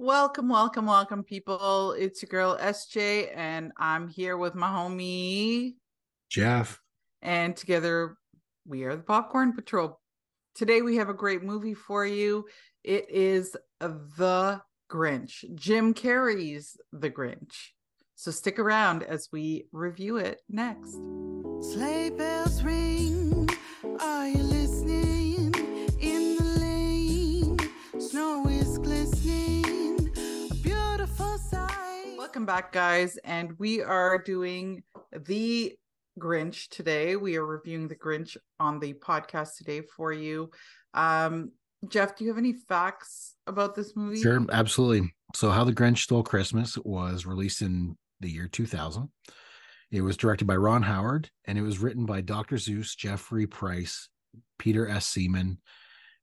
Welcome, welcome, welcome, people. It's your girl SJ, and I'm here with my homie Jeff. And together we are the Popcorn Patrol. Today we have a great movie for you. It is The Grinch, Jim Carrey's The Grinch. So stick around as we review it next. Sleigh bells ring. Are you listening? Back, guys. And we are doing the Grinch today. We are reviewing the Grinch on the podcast today for you. Um, Jeff, do you have any facts about this movie? Sure, absolutely. So, How the Grinch Stole Christmas was released in the year 2000. It was directed by Ron Howard and it was written by Dr. Seuss, Jeffrey Price, Peter S. Seaman,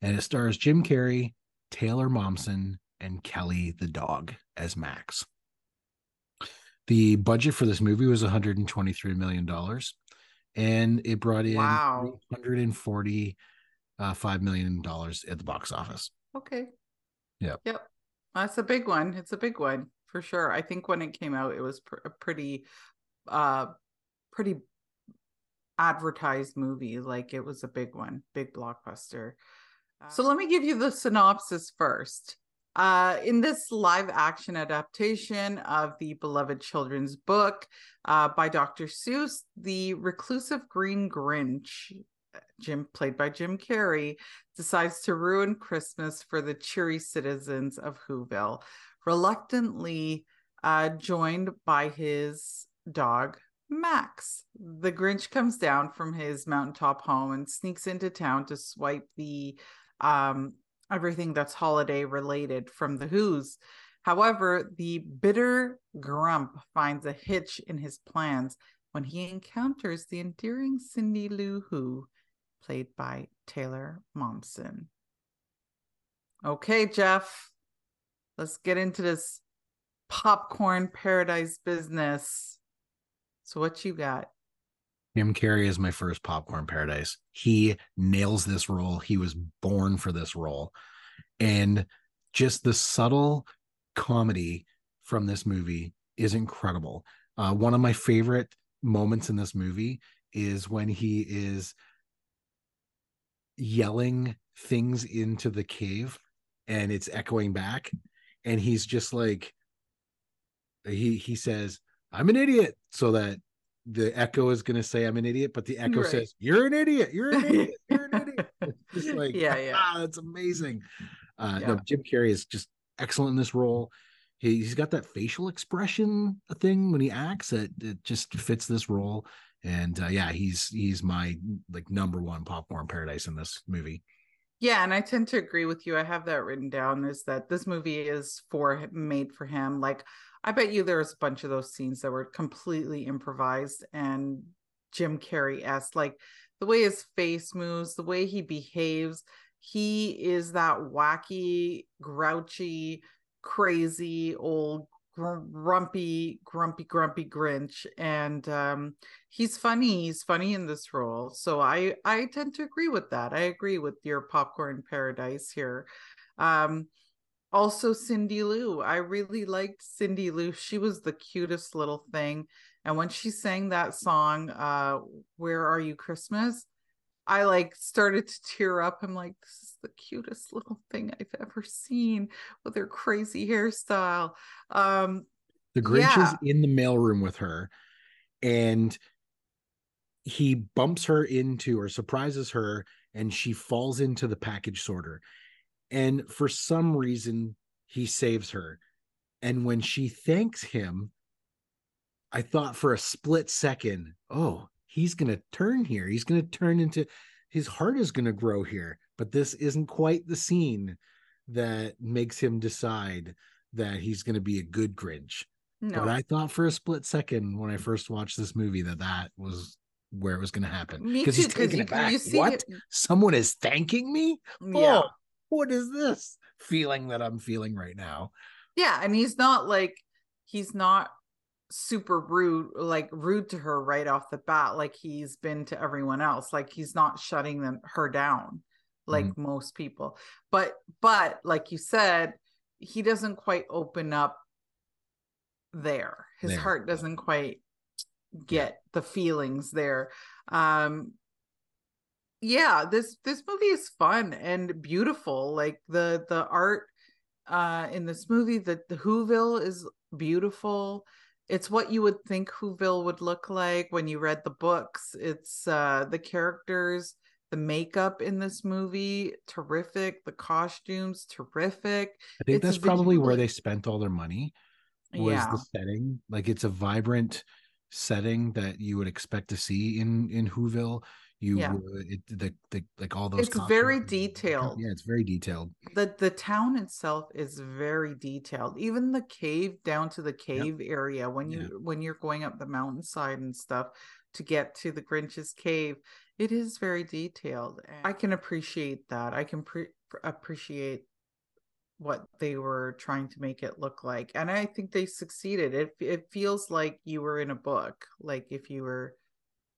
and it stars Jim Carrey, Taylor Momsen, and Kelly the dog as Max. The budget for this movie was 123 million dollars, and it brought in wow. 145 million dollars at the box office. Okay. Yep. Yep. That's a big one. It's a big one for sure. I think when it came out, it was pr- a pretty, uh, pretty advertised movie. Like it was a big one, big blockbuster. Uh, so let me give you the synopsis first. Uh, in this live action adaptation of the beloved children's book uh, by Dr. Seuss, the reclusive Green Grinch, Jim played by Jim Carrey, decides to ruin Christmas for the cheery citizens of Whoville, reluctantly uh, joined by his dog Max. The Grinch comes down from his mountaintop home and sneaks into town to swipe the um, everything that's holiday related from the Who's. However, the bitter Grump finds a hitch in his plans when he encounters the endearing Cindy Lou Who, played by Taylor Momsen. Okay, Jeff, let's get into this popcorn paradise business. So, what you got? Jim Carrey is my first popcorn paradise. He nails this role. He was born for this role. And just the subtle comedy from this movie is incredible. Uh, one of my favorite moments in this movie is when he is yelling things into the cave and it's echoing back and he's just like he he says i'm an idiot so that the echo is going to say I'm an idiot, but the echo right. says you're an idiot. You're an idiot. You're an idiot. It's like yeah, yeah, ah, that's amazing. Uh, yeah. no, Jim Carrey is just excellent in this role. He, he's got that facial expression thing when he acts. It it just fits this role, and uh, yeah, he's he's my like number one popcorn paradise in this movie. Yeah, and I tend to agree with you. I have that written down. Is that this movie is for made for him? Like I bet you there's a bunch of those scenes that were completely improvised and Jim Carrey esque. Like the way his face moves, the way he behaves, he is that wacky, grouchy, crazy old grumpy grumpy grumpy grinch and um he's funny he's funny in this role so i i tend to agree with that i agree with your popcorn paradise here um also Cindy Lou. I really liked Cindy Lou. She was the cutest little thing. And when she sang that song, uh, Where Are You Christmas? I like started to tear up. I'm like, this is the cutest little thing I've ever seen with her crazy hairstyle. Um the Grinch yeah. is in the mailroom with her and he bumps her into or surprises her and she falls into the package sorter and for some reason, he saves her. And when she thanks him, I thought for a split second, oh, he's going to turn here. He's going to turn into his heart is going to grow here. But this isn't quite the scene that makes him decide that he's going to be a good Grinch. No. But I thought for a split second when I first watched this movie that that was where it was going to happen. Because he's taking it back. what? It... Someone is thanking me? Yeah. Oh, what is this feeling that I'm feeling right now? Yeah, and he's not like he's not super rude like rude to her right off the bat like he's been to everyone else like he's not shutting them her down like mm-hmm. most people but but like you said he doesn't quite open up there. His There, heart doesn't quite get the feelings there. Um yeah, this this movie is fun and beautiful. Like the the art uh in this movie, the, the Whoville is beautiful. It's what you would think Whoville would look like when you read the books. It's uh the characters, the makeup in this movie, terrific. The costumes, terrific. I think It's that's probably where they spent all their money. Was yeah. the setting like it's a vibrant setting that you would expect to see in in Whoville? You Yeah. would it, the the like all those. It's very costumes- oh, detailed. Yeah, it's very detailed. the the town itself is very detailed even the cave down to the cave area when you Yeah. when you're going up the mountainside and stuff to get to the grinch's cave it is very detailed and i can appreciate that i can pre- appreciate what they were trying to make it look like and i think they succeeded it it feels like you were in a book like if you were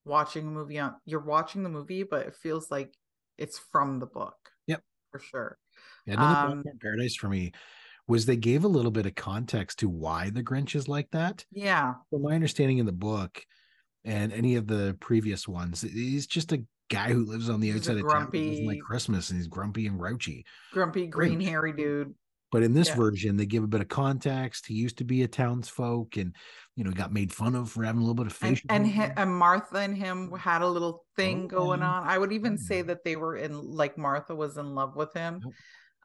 watching a movie on you're watching the movie but it feels like it's from the book Yep. for sure And Um, Paradise for me was they gave a little bit of context to why the Grinch is like that. yeah From my understanding in the book and any of the previous ones, he's just a guy who lives on the outside of town. Like Christmas and he's grumpy and grouchy. grumpy green hairy dude But in this Yeah. version, they give a bit of context. He used to be a townsfolk and, you know, got made fun of for having a little bit of and facial. and, hi- and Martha and him had a little thing Oh, going yeah. on. I would even Oh, say that they were in like Martha was in love with him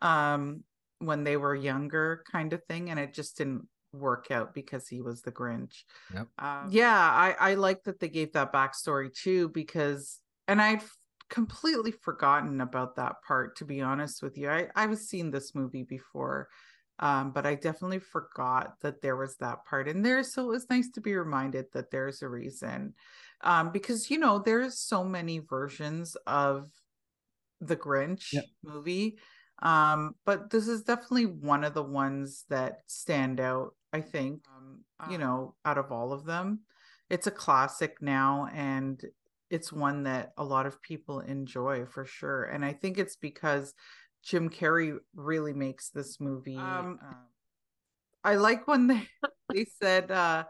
um when they were younger kind of thing and it just didn't work out because he was the Grinch. Yep. Um, yeah, I I like that they gave that backstory too because and f- completely forgotten about that part to be honest with you. I I was seeing this movie before um but I definitely forgot that there was that part in there so it was nice to be reminded that there's a reason um because you know there's so many versions of the Grinch Yep. movie um but this is definitely one of the ones that stand out i think um, you know out of all of them it's a classic now and it's one that a lot of people enjoy for sure and i think it's because jim carrey really makes this movie um, i like when they they said uh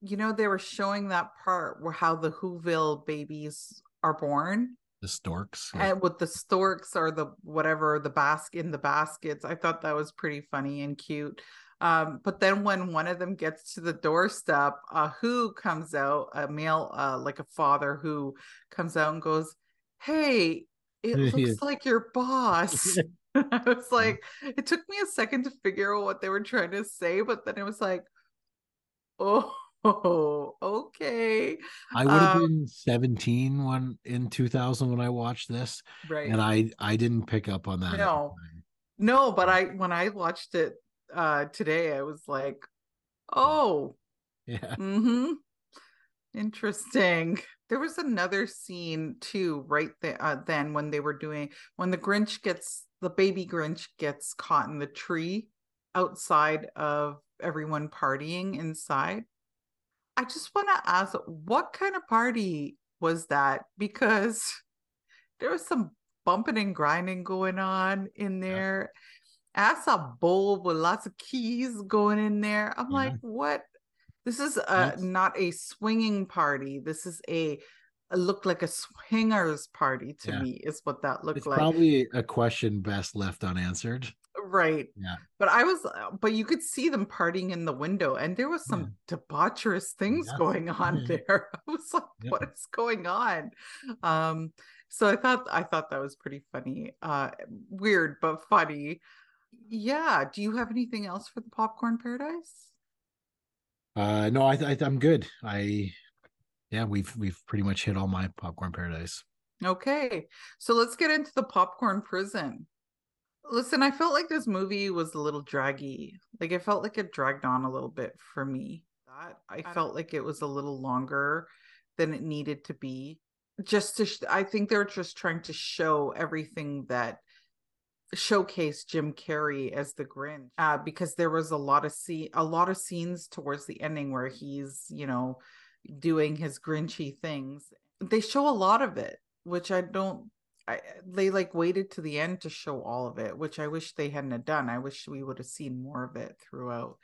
you know they were showing that part where how the whoville babies are born the storks. and with the storks or the whatever the basket in the baskets i thought that was pretty funny and cute um but then when one of them gets to the doorstep uh who comes out a male uh like a father who comes out and goes hey it looks like your boss. I was like it took me a second to figure out what they were trying to say but then it was like oh okay. I would have um, been 17 when in 2000 when I watched this, right. and I I didn't pick up on that. No. No, but I when I watched it uh today, I was like, oh, Yeah. mm-hmm. Interesting. There was another scene too, right there uh, then when they were doing when the Grinch gets the baby Grinch gets caught in the tree outside of everyone partying inside. I just want to ask what kind of party was that? Because there was some bumping and grinding going on in there. I saw a bowl with lots of keys going in there. I'm Yeah. like, what? This is a, not a swinging party. This is a, it looked like a swingers party to Yeah. me, is what that looked It's like. probably a question best left unanswered. Right. Yeah. But I was, but you could see them partying in the window, and there was some debaucherous things Yeah. going on there. I was like, what is going on? Um, so I thought I thought that was pretty funny. Uh weird but funny. Yeah. Do you have anything else for the popcorn paradise? Uh, no, I, I I'm good. I yeah, we've we've pretty much hit all my popcorn paradise. Okay. So let's get into the popcorn prison. Listen, I felt like this movie was a little draggy. Like it felt like it dragged on a little bit for me. That I felt like it was a little longer than it needed to be. Just to sh- I think they're just trying to show everything that showcase Jim Carrey as the Grinch uh, because there was a lot of see a lot of scenes towards the ending where he's you know doing his Grinchy things. They show a lot of it, which I don't I, they like waited to the end to show all of it, which I wish they hadn't done. I wish we would have seen more of it throughout.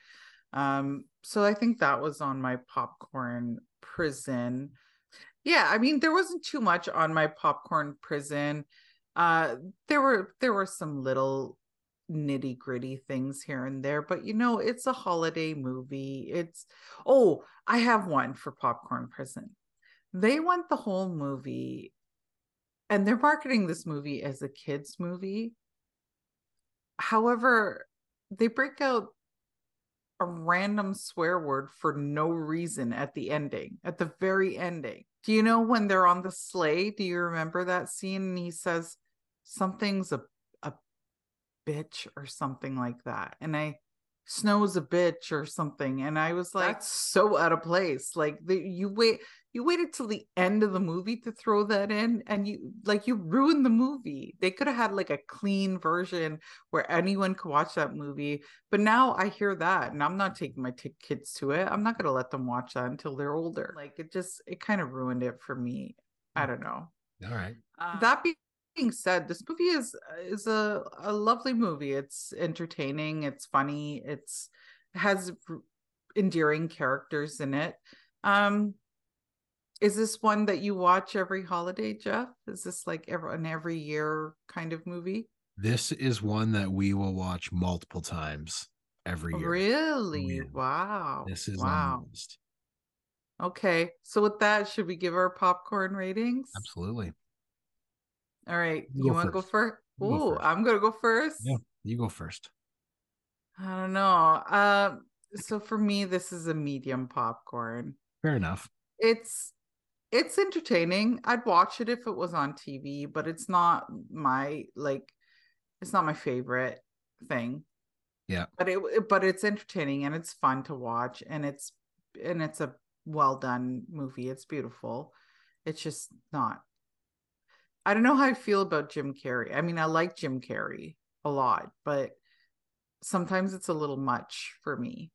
Um, so I think that was on my popcorn prison. Yeah, I mean there wasn't too much on my popcorn prison. Uh, there were there were some little nitty gritty things here and there, but you know it's a holiday movie. It's oh, I have one for popcorn prison. They went the whole movie and they're marketing this movie as a kids movie. However, they break out a random swear word for no reason at the ending, at the very ending. Do you know when they're on the sleigh? Do you remember that scene? And he says something's a a bitch or something like that. And I snow's a bitch or something. And I was like, that's so out of place. Like the, you wait you waited till the end of the movie to throw that in and you like you ruined the movie they could have had like a clean version where anyone could watch that movie but now i hear that and i'm not taking my t- kids to it i'm not going to let them watch that until they're older like it just it kind of ruined it for me i hmm. don't know all right um, that being said this movie is is a, a lovely movie it's entertaining it's funny it's has endearing characters in it um is this one that you watch every holiday, Jeff? Is this like every, an every year kind of movie? This is one that we will watch multiple times every year. Really? Oh, wow. This is wow. Okay. So with that, should we give our popcorn ratings? Absolutely. All right. You, you want to go first? Oh, I'm gonna go first. Yeah, you go first. I don't know. Um, so for me, this is a medium popcorn. Fair enough. It's it's entertaining. I'd watch it if it was on TV, but it's not my like it's not my favorite thing. Yeah. But it but it's entertaining and it's fun to watch and it's and it's a well done movie. It's beautiful. It's just not I don't know how I feel about Jim Carrey. I mean, I like Jim Carrey a lot, but sometimes it's a little much for me.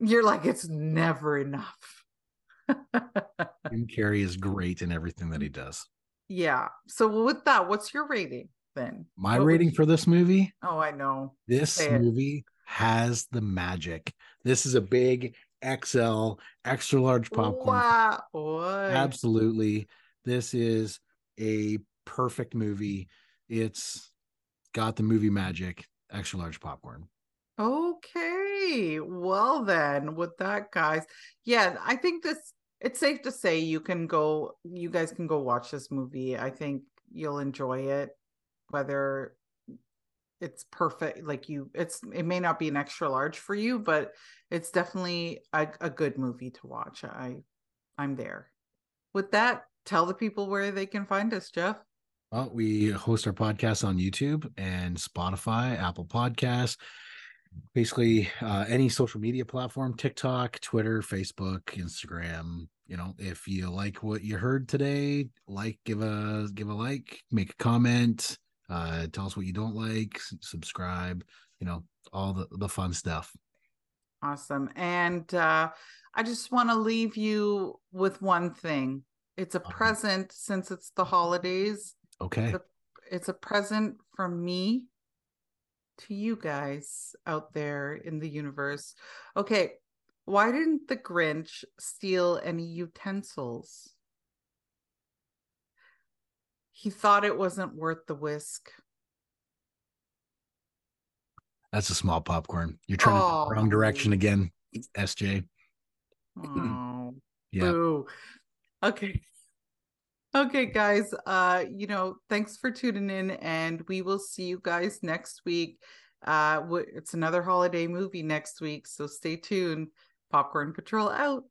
You're like it's never enough. Jim Carrey is great in everything that he does. Yeah. So with that, what's your rating then? My what rating you... for this movie? Oh, I know. This Say movie it. has the magic. This is a big XL extra large popcorn. Wow. What? Absolutely. This is a perfect movie. It's got the movie magic, extra large popcorn. Okay. Well then, with that guys, yeah, I think this it's safe to say you can go you guys can go watch this movie. I think you'll enjoy it whether it's perfect like you it's it may not be an extra large for you, but it's definitely a, a good movie to watch. I I'm there. With that, tell the people where they can find us, Jeff. Well, we host our podcast on YouTube and Spotify, Apple Podcasts basically uh, any social media platform tiktok twitter facebook instagram. You know if you like what you heard today like give a give a like make a comment uh tell us what you don't like subscribe you know all the the fun stuff. Awesome. And uh i just want to leave you with one thing it's a uh-huh. present since it's the holidays okay it's a, it's a present from me to you guys out there in the universe. Okay, why didn't the Grinch steal any utensils? He thought it wasn't worth the whisk. That's a small popcorn. You're trying oh. the wrong direction again, SJ. Oh, yeah. Boo. Okay. Okay, guys. Uh, you know, thanks for tuning in, and we will see you guys next week. Uh, it's another holiday movie next week, so stay tuned. Popcorn Patrol out.